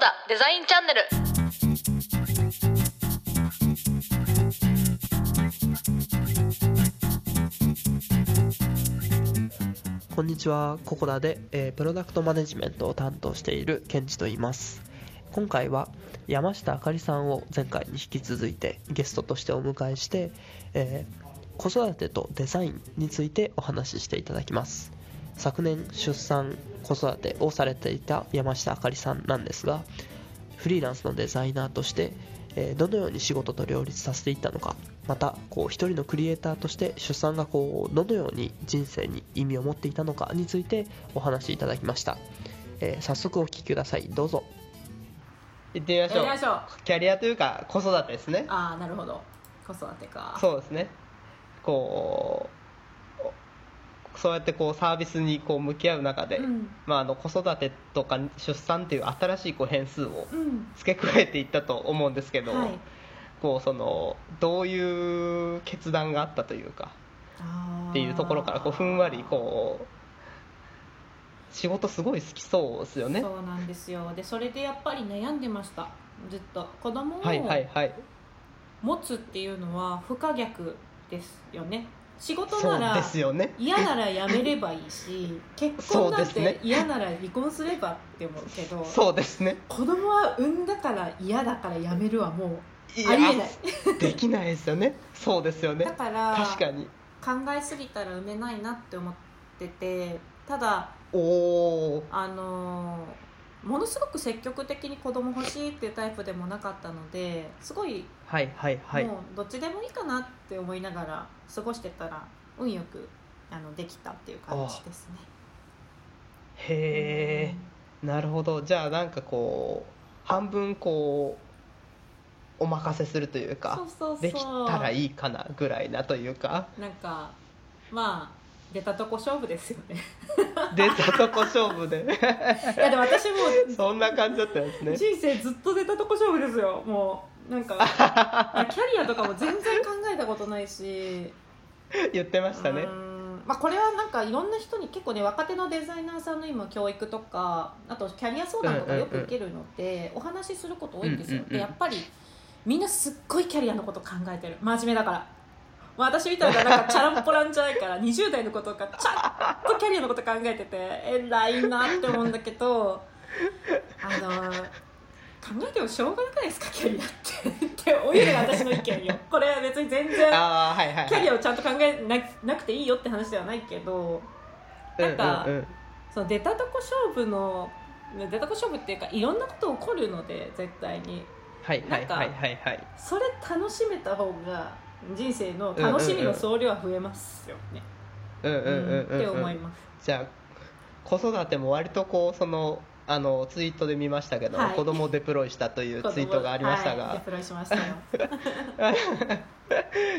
ダデザインチャンネルこんにちは、ココダで、えープロダクトマネジメントを担当しているケンジと言います。今回は山下あかりさんを前回に引き続いてゲストとしてお迎えして、えー子育てとデザインについてお話ししていただきます。昨年出産、子育てをされていた山下あかりさんなんですが、フリーランスのデザイナーとして、えーどのように仕事と両立させていったのかまたこう一人のクリエイターとして出産がこうどのように人生に意味を持っていたのかについてお話しいただきました、えー早速お聞きください。どうぞ。行ってみましょう。やりましょう。キャリアというか子育てですね。ああなるほど。子育てか。そうですね。こうそうやってこうサービスにこう向き合う中で、うん。まあ、あの子育てとか出産っていう新しいこう変数をうん。付け加えていったと思うんですけど、はい。こうそのどういう決断があったというかっていうところからこうふんわりこう仕事すごい好きそうですよね。そうなんですよ。でそれでやっぱり悩んでました。ずっと。子供を持つっていうのは不可逆ですよね仕事ならですよね。嫌なら辞めればいいし 結婚なんて嫌なら離婚すればって思うけどそうですね。子供は産んだから嫌だから辞めるはもういありえない。できないですよね。そうですよね。だから確かに。考えすぎたら産めないなって思っててただおおあのーものすごく積極的に子供欲しいっていうタイプでもなかったのですごいはいはいはい。もうどっちでもいいかなって思いながら過ごしてたら運よくあのできたっていう感じですね。へえ。なるほど。じゃあなんかこう半分こうお任せするというかそうそうそう。できたらいいかなぐらいなというか。なんかまあ出たとこ勝負ですよね。出たとこ勝負で。いやでも私もそんな感じだったんですね。人生ずっと出たとこ勝負ですよ。もうなんかキャリアとかも全然考えたことないし。言ってましたね。まあ、これはなんかいろんな人に結構ね若手のデザイナーさんの今教育とかあとキャリア相談とかよく受けるので、お話しすること多いんですよ、でやっぱりみんなすっごいキャリアのこと考えてる。真面目だから、まあ、私みたいななんかチャランポランじゃないから 20代のこととかちゃんとキャリアのこと考えてて偉いなって思うんだけどあの考えてもしょうがなくないですかキャリアって。っていうのが私の意見よ。これは別に全然キャリアをちゃんと考えななくていいよって話ではないけどなんかその出たとこ勝負の出たとこ勝負っていうかいろんなこと起こるので絶対に。はいはいはいはいはい。それ楽しめた方が人生の楽しみの総量は増えますよね、うんうんうんうんってうん思います。じゃあ子育ても割とこうそのあのツイートで見ましたけど、はい。子供をデプロイしたというツイートがありましたが、はい、デプロイしましたよ。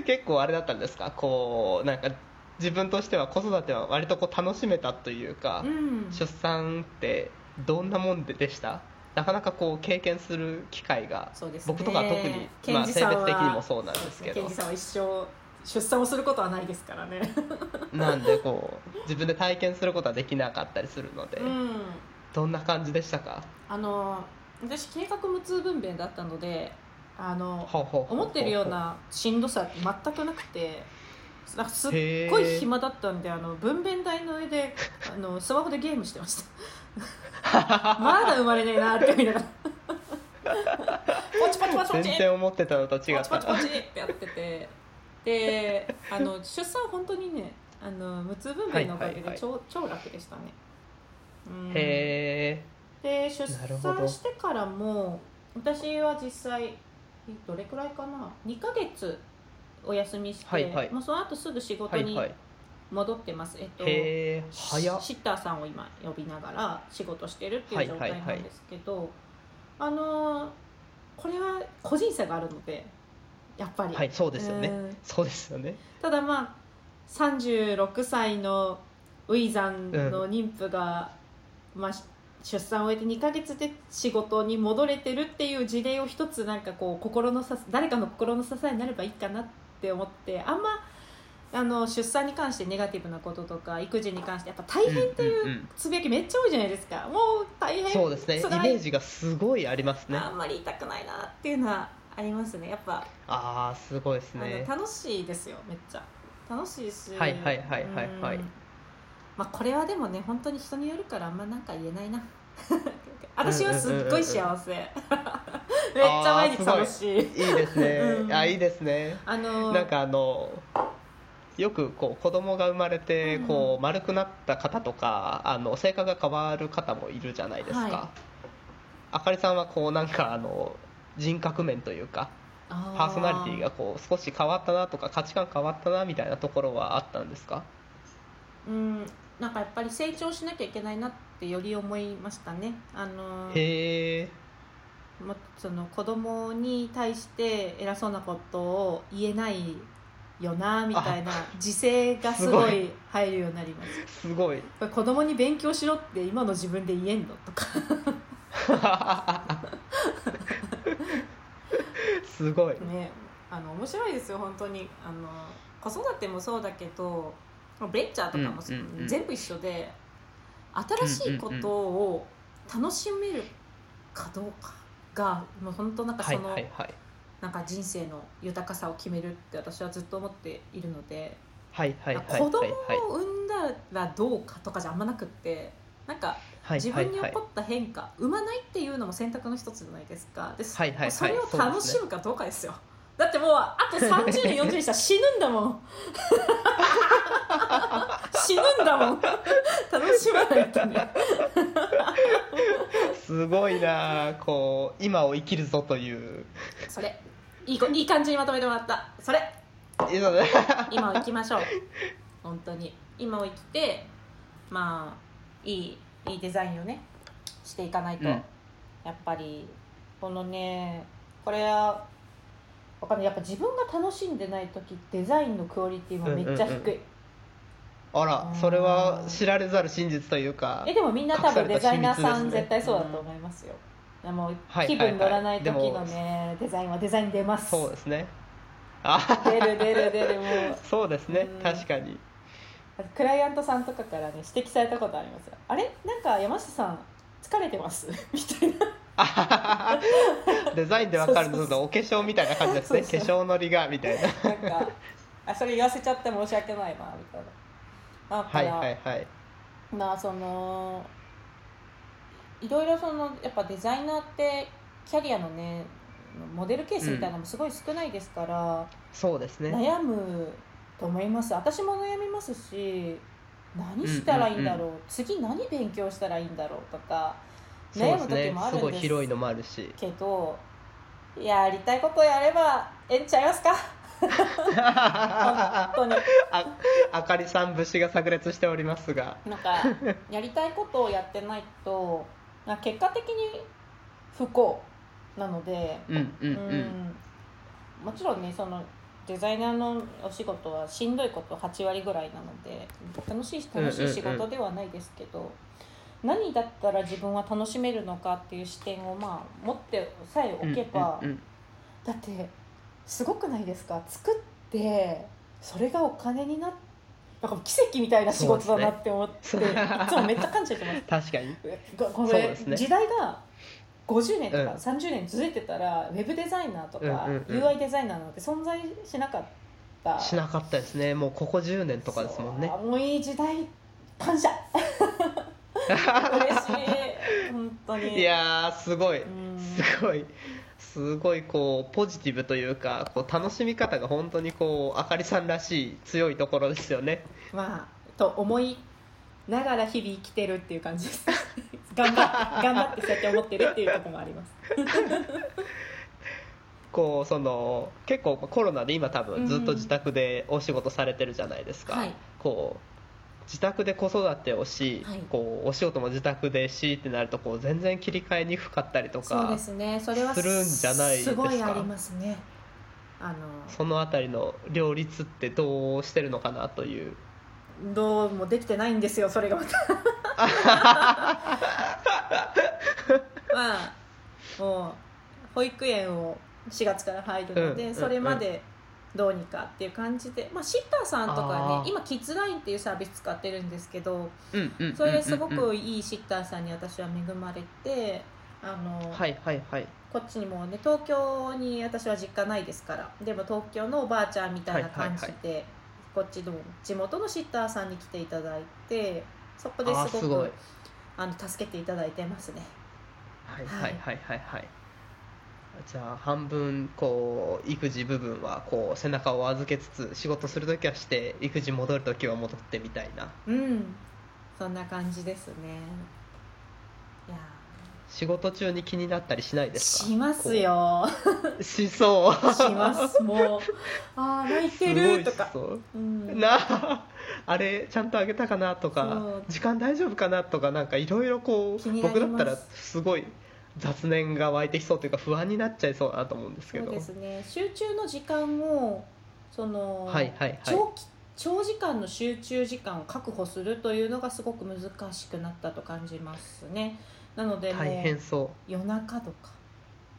結構あれだったんですか？こうなんか自分としては子育ては割とこう楽しめたというか、うん。出産ってどんなもんででした？なかなかこう経験する機会が、ね。僕とかは特に、まあ、性別的にもそうなんですけど。ケンジさんは一生出産をすることはないですからね。なんでこう自分で体験することはできなかったりするので、うん。どんな感じでしたか？あの私計画無痛分娩だったのであの思ってるようなしんどさって全くなくてなんかすっごい暇だったんであの分娩台の上で あのスマホでゲームしてました。まだ生まれねえなって思いながら。ポチポチポチポ全チ然思ってたのと違った。ポチポチポチってやってて。であの出産は本当にねあの無痛分娩のおかげはいはいはい。で超,、超楽でしたね、うん。へえで出産してからも私は実際どれくらいかな？2ヶ月お休みして、はいはい。もうその後すぐ仕事にはいはい。戻ってます、えっとへえ早っ。シッターさんを今呼びながら仕事してるっていう状態はいはい。はいなんですけど、あのーこれは個人差があるのでやっぱり、はいそうですよね。うん。そうですよね。ただまあ36歳のウィザンの妊婦が、まあ、し出産を終えて2ヶ月で仕事に戻れてるっていう事例を一つなんかこう心のさ誰かの心の支えになればいいかなって思ってあんまあの出産に関してネガティブなこととか育児に関してやっぱ大変っていんうつぶやきめっちゃ多いじゃないですか。もう大変。そうですね。イメージがすごいありますね。あんまり言いたくないなっていうのはありますね。やっぱ、ああすごいですあねの楽しいですよめっちゃ。楽しいし。はいはいはいはいはい。うん。まあこれはでもね本当に人によるからあんまなんか言えないな私はすっごい幸せ。めっちゃ毎日楽しい。い。いですね、うん。あいいですね。あのなんかあのよくこう子供が生まれてうん。こう丸くなった方とかあの性格が変わる方もいるじゃないですか、はい。あかりさんはこうなんかあの人格面というかあパーソナリティがこう少し変わったなとか価値観変わったなみたいなところはあったんですか？うんなんかやっぱり成長しなきゃいけないなってより思いましたね。あのへえ。もその子供に対して偉そうなことを言えないよなみたいな自制がすごい入るようになります。すごい。子供に勉強しろって今の自分で言えんの？とか。すごい。ねあの面白いですよ本当に。あの子育てもそうだけどベンチャーとかも全部一緒で、新しいことを楽しめるかどうかがもう本当なんかはいその、なんか人生の豊かさを決めるって私はずっと思っているので、はいはいはいはい子供はいを産んだらどうかとかじゃあんまなくってなんかはい自分に起こった変化、産まないっていうのも選択の一つじゃないですか。で、はいはいはい。それを楽しむかどうかですよだってもうあと30年40年したら死ぬんだもん。死ぬんだもん。楽しまないとね。すごいなこう今を生きるぞという。それ。いいこいい感じにまとめてもらった。それ。いやね今を生きましょう。本当に。今を生きてまあいいいいデザインをねしていかないと、うん。やっぱりこのねこれはわかんない。やっぱ自分が楽しんでない時デザインのクオリティもめっちゃ低い、うんうん。あらそれは知られざる真実というかえでもみんな多分デザイナーさん絶対そうだと思いますよ、でもはいはい気分乗らない時のねデザインはデザイン出ます。そうですね。あ 出る出る出るもう。そうですね。うん。確かに。クライアントさんとかからね指摘されたことありますよ。あれ？なんか山下さん疲れてます。みたいな。デザインでわかるのお化粧みたいな感じですね。化粧のりがみたいな。なんかあそれ言わせちゃって申し訳ないなみたいな。だから、はいはいはい。まあそのいろいろそのやっぱデザイナーってキャリアのねモデルケースみたいなのもすごい少ないですから、そうですね。悩むと思います。私も悩みますし何したらいいんだろう,、次何勉強したらいいんだろう？とか悩む時もあるんですごい広いのもあるし。けどやりたいことやればええんちゃいますか？本当に。ああかりさん節が炸裂しておりますが。なんかやりたいことをやってないと結果的に不幸なので、うんうんううんん。もちろんねそのデザイナーのお仕事はしんどいこと8割ぐらいなので楽しい楽しい仕事ではないですけど、何だったら自分は楽しめるのかっていう視点をまあ持ってさえおけば、うんうんだってすごくないですか？作ってそれがお金になっなんか奇跡みたいな仕事だなって思って、ね。いつもめっちゃ感じてます。確かに。ここれ、ね。時代が50年とかうん。30年続いてたら、ウェブデザイナーとか、UI デザイナーなんて存在しなかった。しなかったですね。もうここ10年とかですもんね。もういい時代感謝。嬉しい。本当に。いやーすごい。うん。すごい。すごいこうポジティブというかこう楽しみ方が本当にこうあかりさんらしい強いところですよね。まあと思いながら日々生きてるっていう感じです。頑張って 頑張ってそうやって思ってるっていうところもあります。こうその結構コロナで今多分ずっと自宅でお仕事されてるじゃないですか、はい。こう自宅で子育てをし、はい。こうお仕事も自宅でしってなるとこう全然切り替えにくかったりとかそうですね。それはするんじゃないですか。すごいありますね。あの。そのあたりの両立ってどうしてるのかなというどうもできてないんですよそれがまた。まあもう保育園を4月から入るので、うんそれまでどうにかっていう感じで、まあ、シッターさんとかね今キッズラインっていうサービス使ってるんですけどうんうんそれですごくいいシッターさんに私は恵まれてあの、はいはいはい。こっちにもね東京に私は実家ないですからでも東京のおばあちゃんみたいな感じで、はいこっちの地元のシッターさんに来ていただいてそこですごくあの助けていただいてますね。はいはい。はいはいはいじゃあ半分こう育児部分はこう背中を預けつつ仕事する時はして育児戻る時は戻ってみたいな。うん。そんな感じですね仕事中に気になったりしないーですか？しますよ。しそう。しますもう。ああ泣いてるとかそう。うん。なああれちゃんとあげたかなとそかう。時間大丈夫かなとかなんかいろいろこう僕だったらすごい雑念が湧いてきそうというか不安になっちゃいそうだなと思うんですけど。そうですね。集中の時間をその、はいはいはい。長期長時間の集中時間を確保するというのがすごく難しくなったと感じますねなので大変そう。夜中とか。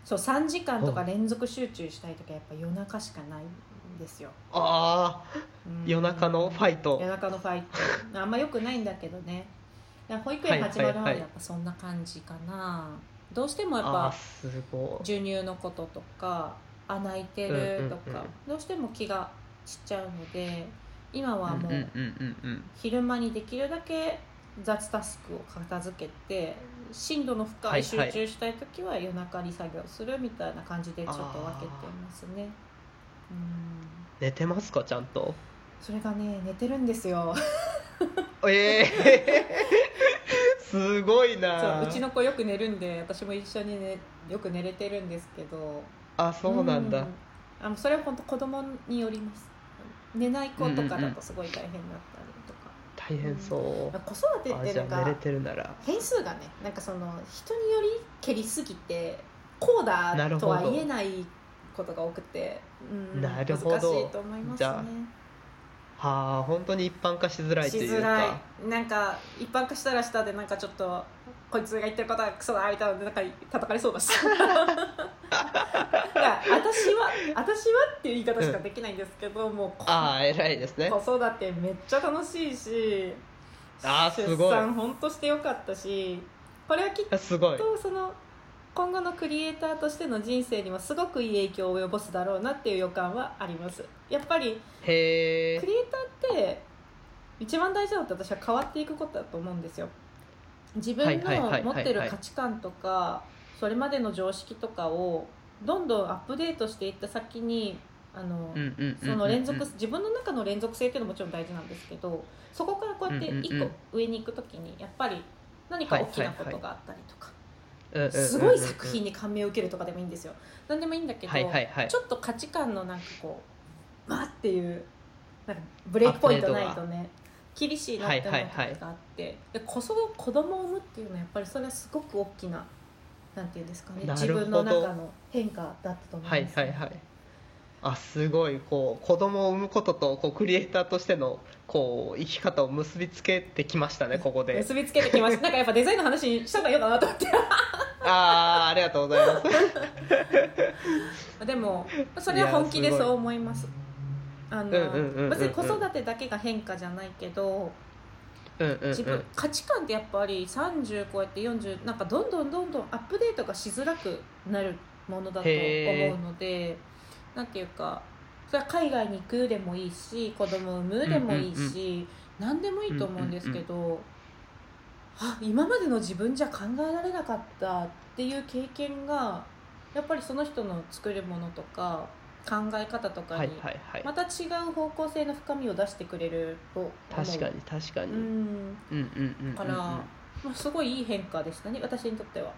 そう3時間とか連続集中したい時はやっぱ夜中しかないんですよ、ああうん。夜中のファイト。夜中のファイト。あんま良くないんだけどね。保育園始まるまはいはいはい。でやっぱそんな感じかな、どうしてもやっあぱ授乳のこととかあ泣いてるとか、うんうんうんどうしても気が散っちゃうので今はもう昼間にできるだけ雑タスクを片付けて深度の深い集中したい時は夜中に作業するみたいな感じでちょっと分けてますね。うん。寝てますかちゃんと？それがね寝てるんですよ。ええ すごいそなううちの子よく寝るんで私も一緒に、ね、よく寝れてるんですけど。あそうなんだ、うん。あのそれは本当子供によります。寝ない子とかだとすごい大変だった大変そう、子育てっあてなんかじゃあ寝れてるなら。変数がねなんかその人により蹴りすぎてこうだとは言えないことが多くて、うん、なるほど。難しいと思いますじゃねはあ本当に一般化しづらいというしづらかい。なんか一般化したらしたでなんかちょっとこいつが言ってることはクソだみたいなのでなんか叩かれそうだし。私は私はっていう言い方しかできないんですけど、もうこああ偉いですね。子育てめっちゃ楽しいしあーすごい。出産本当してよかったしこれはきっとその今後のクリエイターとしての人生にもすごくいい影響を及ぼすだろうなっていう予感はあります。やっぱりクリエイターって一番大事なのって私は変わっていくことだと思うんですよ自分の持ってる価値観とかそれまでの常識とかをどんどんアップデートしていった先にあの、その連続自分の中の連続性っていうのももちろん大事なんですけどそこからこうやって一個上に行く時にやっぱり何か大きなことがあったりとかすごい作品に感銘を受けるとかでもいいんですよ。何でもいいんだけど、ちょっと価値観のなんかこうまあっていうなんかブレイクポイントないとね厳しいなって思う時があって、で子育子供を産むっていうのはやっぱりそれはすごく大きななんていうんですかね自分の中の変化だったと思います、はいはいはい。あすごい。こう子供を産むこととこうクリエイターとしてのこう生き方を結びつけてきましたねここで。結びつけてきました。なんかやっぱデザインの話にした方がいいのかなと思って。ああありがとうございます。でもそれは本気でそう思いますあの別に子育てだけが変化じゃないけど自分、価値観ってやっぱり30超えて40なんかどんどんどんどんアップデートがしづらくなるものだと思うのでなんていうかそれは海外に行くでもいいし子供を産むでもいいし、何でもいいと思うんですけど、あ今までの自分じゃ考えられなかったっていう経験がやっぱりその人の作るものとか考え方とかはいにまた違う方向性の深みを出してくれると確かに確かに、ううんんうんうんうから、まあ、すごいいい変化でしたね私にとっては。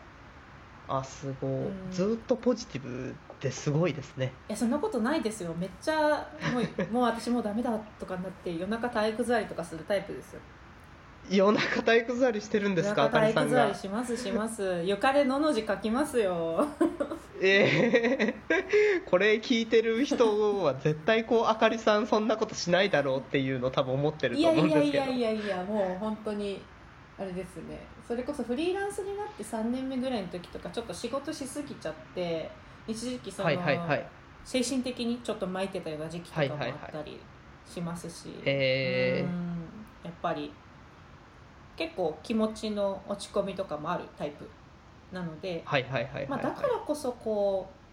あすごい、うん。ずっとポジティブってすごいですね。いやそんなことないですよ。めっちゃもう もう私もうダメだとかになって夜中体育座りとかするタイプですよ。夜中体育座りしてるんですか夜中体育座りしますします。床でのの字書きますよええ これ聞いてる人は絶対こうあかりさんそんなことしないだろうっていうの多分思ってるといや思うんですけど。いやいやいやいやもう本当にあれですね。それこそフリーランスになって3年目ぐらいの時とかちょっと仕事しすぎちゃって一時期その、はいはいはい。精神的にちょっと巻いてたような時期とかもあったりしますし、えうん。やっぱり結構気持ちの落ち込みとかもあるタイプなので、だからこそこう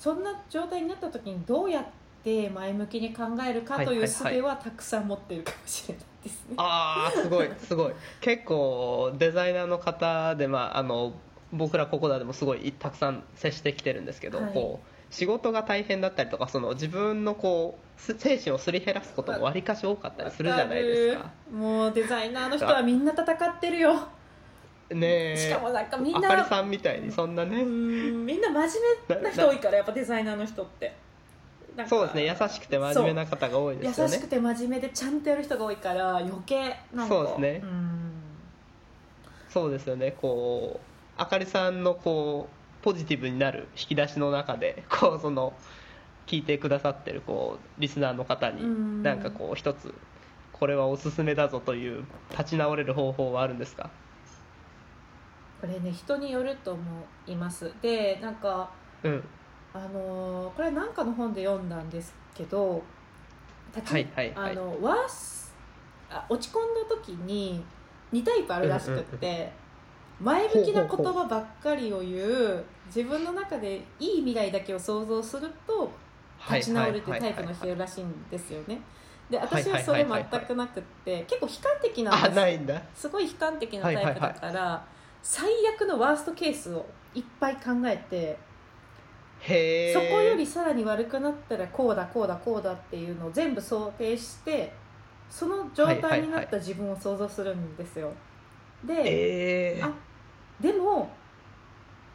そんな状態になった時にどうやって前向きに考えるかという術はたくさん持ってるかもしれないですね。ああすごい すごい。結構デザイナーの方で、まあ、あの僕らここだでもすごいたくさん接してきてるんですけど、はい。こう仕事が大変だったりとかその自分のこうす精神をすり減らすこともわりかし多かったりするじゃないですか。もうデザイナーの人はみんな戦ってるよねえ。しかもなんかみんあなかりさんみたいにそんなね、うんみんな真面目な人多いからやっぱデザイナーの人って。そうですね。優しくて真面目な方が多いですよね。優しくて真面目でちゃんとやる人が多いから余計なんか。そうですね。ん。そうですよね。こうあかりさんのこうポジティブになる引き出しの中でこうその聞いてくださってるこうリスナーの方にうん。なんかこう一つこれはおすすめだぞという立ち直れる方法はあるんですか？これね人によると思います。でなんかうん。あのーこれなんかの本で読んだんですけどはいはいはい。あのワースあ落ち込んだ時に2タイプあるらしくって、前向きな言葉ばっかりを言う自分の中でいい未来だけを想像すると立ち直るってタイプの人いるらしいんですよね。で私はそれ全くなくって結構悲観的なんあです。ないんだ。すごい悲観的なタイプだから、最悪のワーストケースをいっぱい考えてそこよりさらに悪くなったらこうだこうだこうだっていうのを全部想定してその状態になった自分を想像するんですよ。で、えーあでも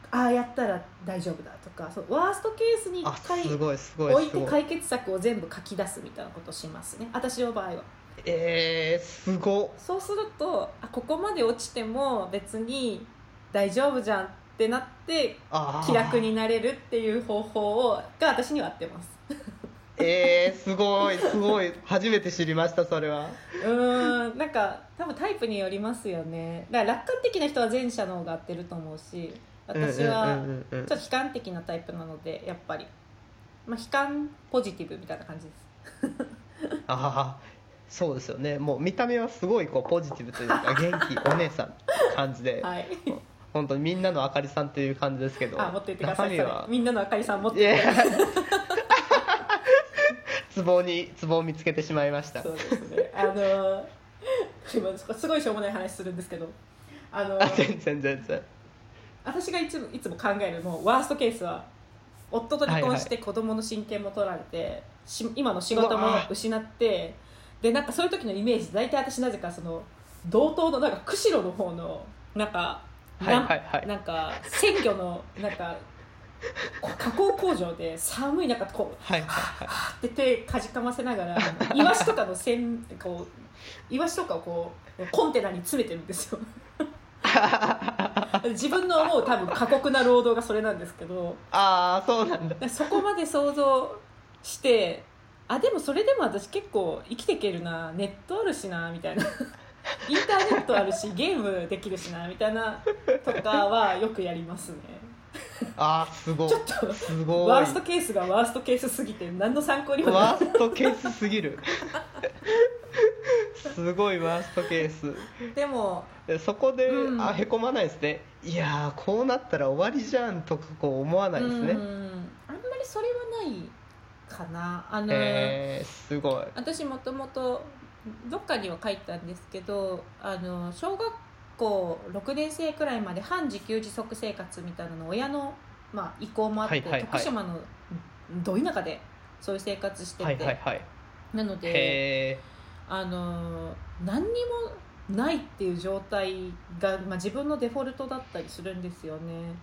ああやったら大丈夫だとかそうワーストケースに置いて解決策を全部書き出すみたいなことをしますね私の場合は。えー、すごそうするとあここまで落ちても別に大丈夫じゃんってなって気楽になれるっていう方法をが私には合ってます。えー、すごいすごい。初めて知りましたそれは。うーんなんか多分タイプによりますよね。だから楽観的な人は前者の方が合ってると思うし私はちょっと悲観的なタイプなのでやっぱり、まあ、悲観ポジティブみたいな感じです。ああそうですよね。もう見た目はすごいこうポジティブというか 元気お姉さん感じで、はい。本当にみんなのあかりさんっていう感じですけど。あ持っていってください。それ中身は。みんなのあかりさん持って。いって ツボにツボを見つけてしまいました。そうですね。あの今すごいしょうもない話するんですけど。あのあ全然全然。私がいつもいつも考えるもうワーストケースは夫と離婚して子供の親権も取られて、し今の仕事も失ってでなんかそういう時のイメージ大体私なぜかその同等のなんか釧路の方のなんか、はいはいはいなんか鮮魚のなんかこ加工工場で寒い中こうはいはいはって手かじかませながらイワシとかのせんこうイワシとかをこうコンテナに詰めてるんですよ。自分の思う多分過酷な労働がそれなんですけど。ああそうなんだ。そこまで想像してあでもそれでも私結構生きていけるな。ネットあるしなみたいな。インターネットあるしゲームできるしなみたいなとかはよくやりますね。あーすごい。ちょっとすごい。ワーストケースがワーストケースすぎて何の参考にもなワーストケースすぎる。すごいワーストケース。でもでそこで、うん。あへこまないですね。いやーこうなったら終わりじゃんとかこう思わないですね。うん。あんまりそれはないかな。あの、えー、すごい。私もともとどっかには書いたんですけどあの小学校6年生くらいまで半自給自足生活みたいなの親の、まあ、意向もあって、徳島のど田舎でそういう生活してて、なのでへあの何にもないっていう状態が、まあ、自分のデフォルトだったりするんですよね。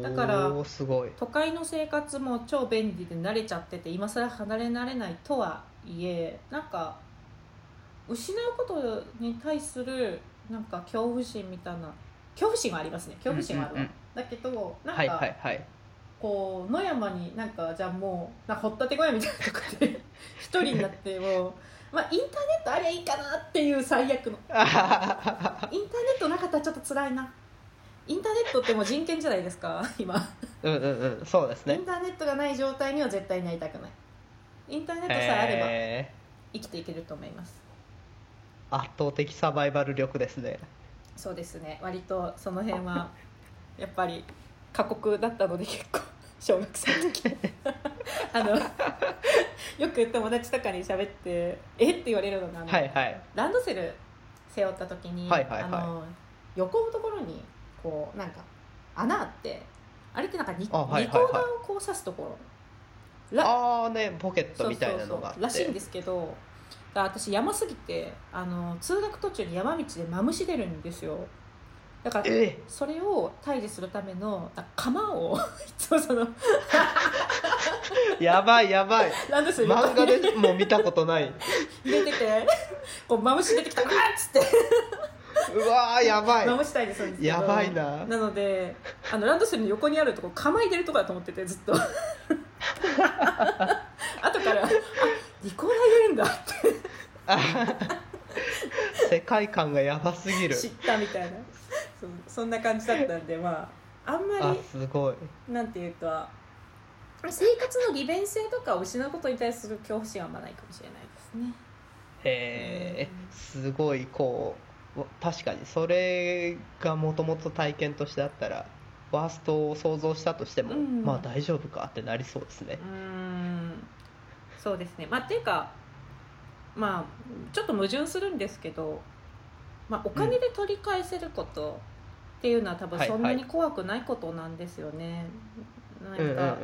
だからすごい。都会の生活も超便利で慣れちゃってて今更離れられないとはいえなんか失うことに対するなんか恐怖心みたいな恐怖心はありますね。恐怖心はあるわ、うんうんだけどなんか、はいはいはい。こう野山になんかじゃあもうな掘ったて小屋みたいなとこで 一人になってもまあインターネットありゃいいかなっていう最悪の。インターネットなかったらちょっと辛いな。インターネットってもう人権じゃないですか今。うんうんうんそうですね。インターネットがない状態には絶対になりたくない。インターネットさえあればへ生きていけると思います。ー圧倒的サバイバル力ですね。そうですね。割とその辺はやっぱり過酷だったので結構小学生の時。あのよく友達とかに喋って「え？っ?」て言われるのがあの、はいはい。ランドセル背負った時に、はいはいはい。あの横のところにこうなんか穴あってあれってなんかリ,、あはいコーダーをこう刺すところらああねポケットみたいなのがあって。そうそうそうらしいんですけど私山すぎてあの通学途中に山道でマムシ出るんですよだからえそれを退治するための釜を いつもそのやばいやばい。ランドセル。の漫画でも見たことない。入れててこうマムシ出てきたらうわっつって。うわーやばい。マムシ退治するんです。やばいな。なのであのランドセルの横にあるとこ構えてるとこだと思っててずっと。後からあリコーダー入れるんだって。世界観がやばすぎる。知ったみたいなそうそんな感じだったんでまああんまありすごい。なんていうか生活の利便性とかを失うことに対する恐怖心はあんまないかもしれないですね。へえうんすごいこう確かにそれがもともと体験としてあったらワーストを想像したとしても、うん。まあ大丈夫かってなりそうですね。うーん。そうですね。まあっていうかまあちょっと矛盾するんですけど、まあ、お金で取り返せることっていうのは多分はいそんなに怖くないことなんですよね、うんなんか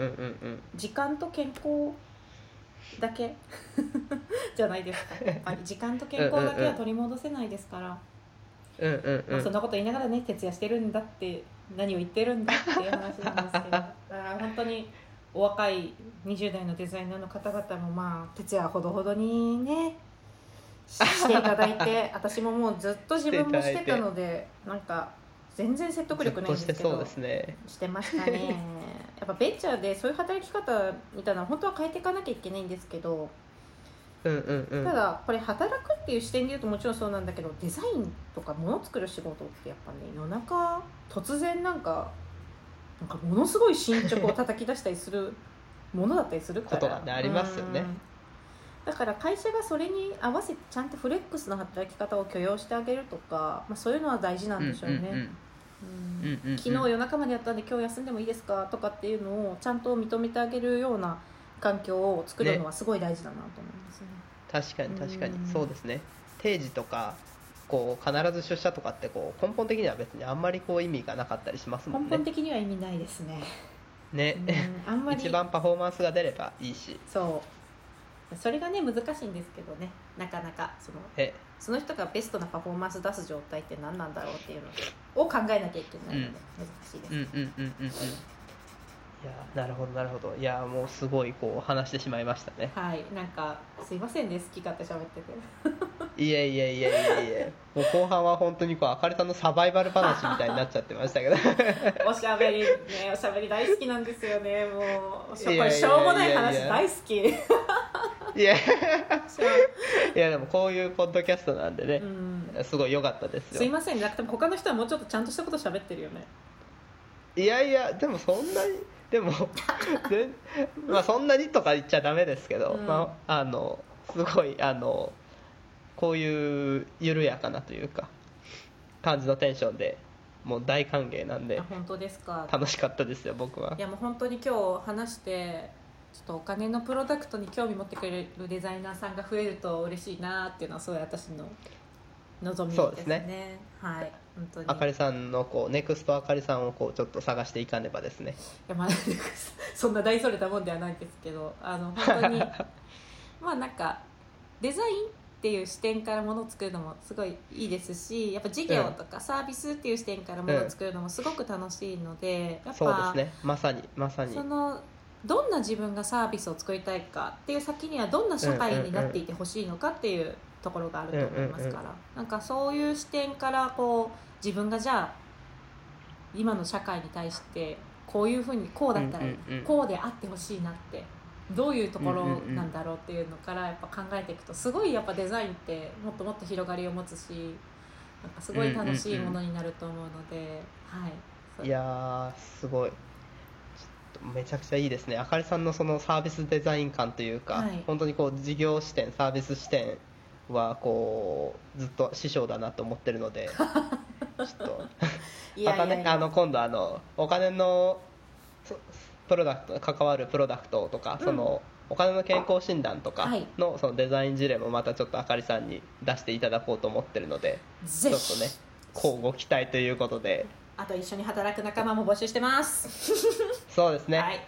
時間と健康だけ？じゃないですか。やっぱり時間と健康だけは取り戻せないですから、うんうんうんまあ、そんなこと言いながらね徹夜してるんだって何を言ってるんだっていう話なんですけど。だから本当にお若い20代のデザイナーの方々もまあ徹夜ほどほどにねししていただいて 私ももうずっと自分もしてたのでなんか全然説得力ないんですけど。そうですね。してましたね。やっぱベンチャーでそういう働き方みたいなのは本当は変えていかなきゃいけないんですけど。うんうんうん。ただこれ働くっていう視点で言うともちろんそうなんだけどデザインとか物を作る仕事ってやっぱね夜中突然なんかなんかものすごい進捗を叩き出したりするものだったりするから。ことがねありますよね。うん。だから会社がそれに合わせてちゃんとフレックスの働き方を許容してあげるとか、まあ、そういうのは大事なんでしょうね、うんうんうんうん。昨日夜中までやったんで今日休んでもいいですかとかっていうのをちゃんと認めてあげるような環境を作るのはすごい大事だなと思いますね。確かに確かに。うん。そうですね。定時とかこう必ず出社とかってこう根本的には別にあんまりこう意味がなかったりしますもんね。根本的には意味ないですね。ね、うん。あんまり 一番パフォーマンスが出ればいいし。そうそれがね難しいんですけどね。なかなかそのえ？その人がベストなパフォーマンス出す状態って何なんだろうっていうのを考えなきゃいけないので難しいです。うんうんうんうんうん。いやなるほどなるほど。いやもうすごいこう話してしまいましたね。はい、なんかすいませんね好き勝手喋ってて。いえいえいえいえいえもう後半は本当にこうあかりさんのサバイバル話みたいになっちゃってましたけど。おしゃべりねおしゃべり大好きなんですよねもう。しょしょうもない話大好き。いや。いやでもこういうポッドキャストなんでね。う、ん。すごい良かったですよ。すいません。なくても他の人はもうちょっとちゃんとしたこと喋ってるよね。いやいやでもそんなにでも でまあそんなにとか言っちゃダメですけど、うん。まああのすごいあのこういう緩やかなというか感じのテンションでもう大歓迎なんであ本当ですか。楽しかったですよ僕は。いやもう本当に今日話してちょっとお金のプロダクトに興味持ってくれるデザイナーさんが増えると嬉しいなっていうのはすごい私の望みですね。そうですねはい本当に。あかりさんのこうネクストあかりさんをこうちょっと探していかねばですねいやまあそんな大それたもんではないんですけどあの本当にまあなんかデザインっていう視点からものを作るのもすごいいいですしやっぱ事業とかサービスっていう視点からものを作るのもすごく楽しいので、やっそうでぱすねまさにまさにそのどんな自分がサービスを作りたいかっていう先にはどんな社会になっていてほしいのかっていうところがあると思いますから、なんかそういう視点からこう自分がじゃあ今の社会に対してこういうふうにこうだったらこうであってほしいなってどういうところなんだろうっていうのからやっぱ考えていくとすごいやっぱデザインってもっともっと広がりを持つしなんかすごい楽しいものになると思うので、はい。いやーすごいめちゃくちゃいいですね。あかりさんのそのサービスデザイン感というか、はい。本当にこう事業視点サービス視点はこうずっと師匠だなと思ってるので ちょっと。またねあの今度あのお金のそプロダクト関わるプロダクトとか、そのお金の健康診断とかはい。のそのデザイン事例もまたちょっとあかりさんに出していただこうと思ってるのでちょっとね交互期待ということで。あと一緒に働く仲間も募集してます そうですね、はい。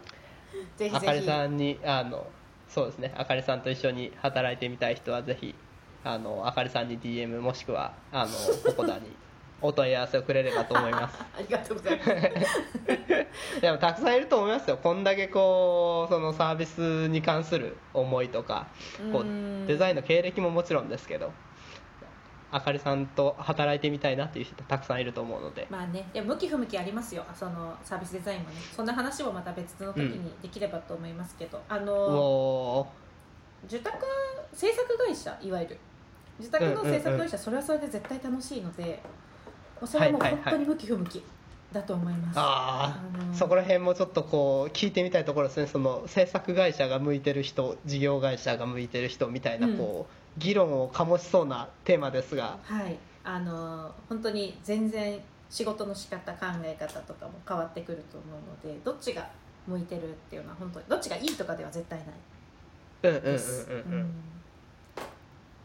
ぜひあかりぜひさんにあのそうですね。あかりさんと一緒に働いてみたい人はぜひあのあかりさんに DM もしくはあのここだに お問い合わせをくれればと思います。ありがとうございます。でもたくさんいると思いますよ。こんだけこうそのサービスに関する思いとかこうん。うデザインの経歴ももちろんですけどあかりさんと働いてみたいなっていう人たくさんいると思うので。まあね。いや向き不向きありますよ。そのサービスデザインもね。そんな話もまた別の時にできればと思いますけど、あのも受託制作会社いわゆる。受託の制作会社、それはそれで絶対楽しいのでそれはもう本当に向き不向きだと思います、うああ、あのーそこら辺もちょっとこう聞いてみたいところですねその制作会社が向いてる人事業会社が向いてる人みたいなうんこう、議論を醸しそうなテーマですが。はい。あの本当に全然仕事の仕方考え方とかも変わってくると思うのでどっちが向いてるっていうのは本当にどっちがいいとかでは絶対ない。うんうんうんです。うんうん、うん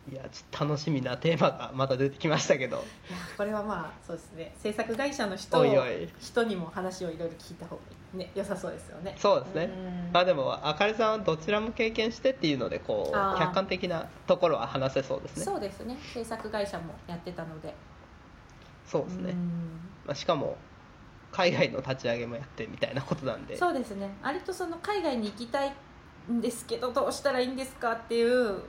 いやちょっと楽しみなテーマがまた出てきましたけど。いやこれはまあそうですね。制作会社の人をおいおい。人にも話をいろいろ聞いた方がね良さそうですよね。そうですね。うん。まあでもあかりさんはどちらも経験してっていうのでこう客観的なところは話せそうですね。そうですね。制作会社もやってたので。そうですね、うん。まあ、しかも海外の立ち上げもやってみたいなことなんで。そうですね。割とその海外に行きたいんですけどどうしたらいいんですかっていう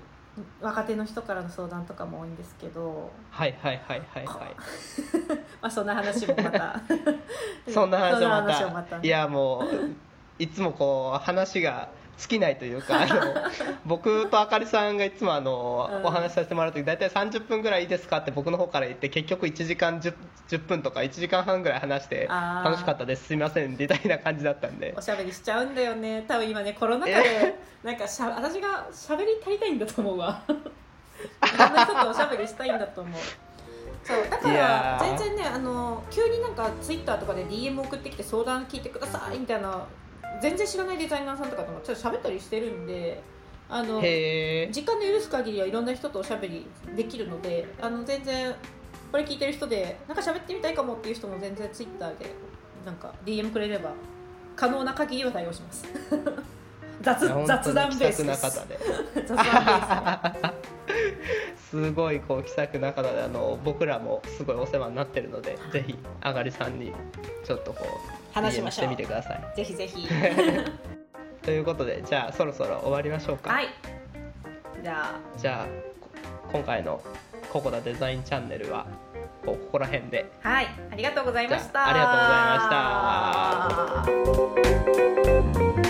若手の人からの相談とかも多いんですけど、はいはいはいはいはい。まあ、そんな話もまた。そんな話をそんなまた。いやもういつもこう話が尽きないというかあの 僕とあかりさんがいつもあの、うん。お話しさせてもらう時大体30分ぐらいいいですかって僕の方から言って結局1時間 10, 10分とか1時間半ぐらい話して楽しかったです。すいませんみたいな感じだったんで。おしゃべりしちゃうんだよね。多分今ねコロナ禍でなんかしゃ私がしゃべり足りたいんだと思うわ。いろんな人とおしゃべりしたいんだと思う。そうだから全然ねあの急になんかツイッターとかで DM 送ってきて相談聞いてくださいみたいな全然知らないデザイナーさんとかともちょっと喋ったりしてるんであの時間の許す限りはいろんな人とおしゃべりできるのであの全然これ聞いてる人でなんか喋ってみたいかもっていう人も全然ツイッターでなんか DM くれれば可能な限りは対応します。雑雑談ベース気で。すすごいこう気さくな方であの僕らもすごいお世話になってるのでぜひあがりさんにちょっとこう話しましょう。してみてください。ぜひぜひ。ということでじゃあそろそろ終わりましょうか。はい。じゃあ。じゃあ今回のココダデザインチャンネルはここら辺で。はい。ありがとうございました。ありがとうございました。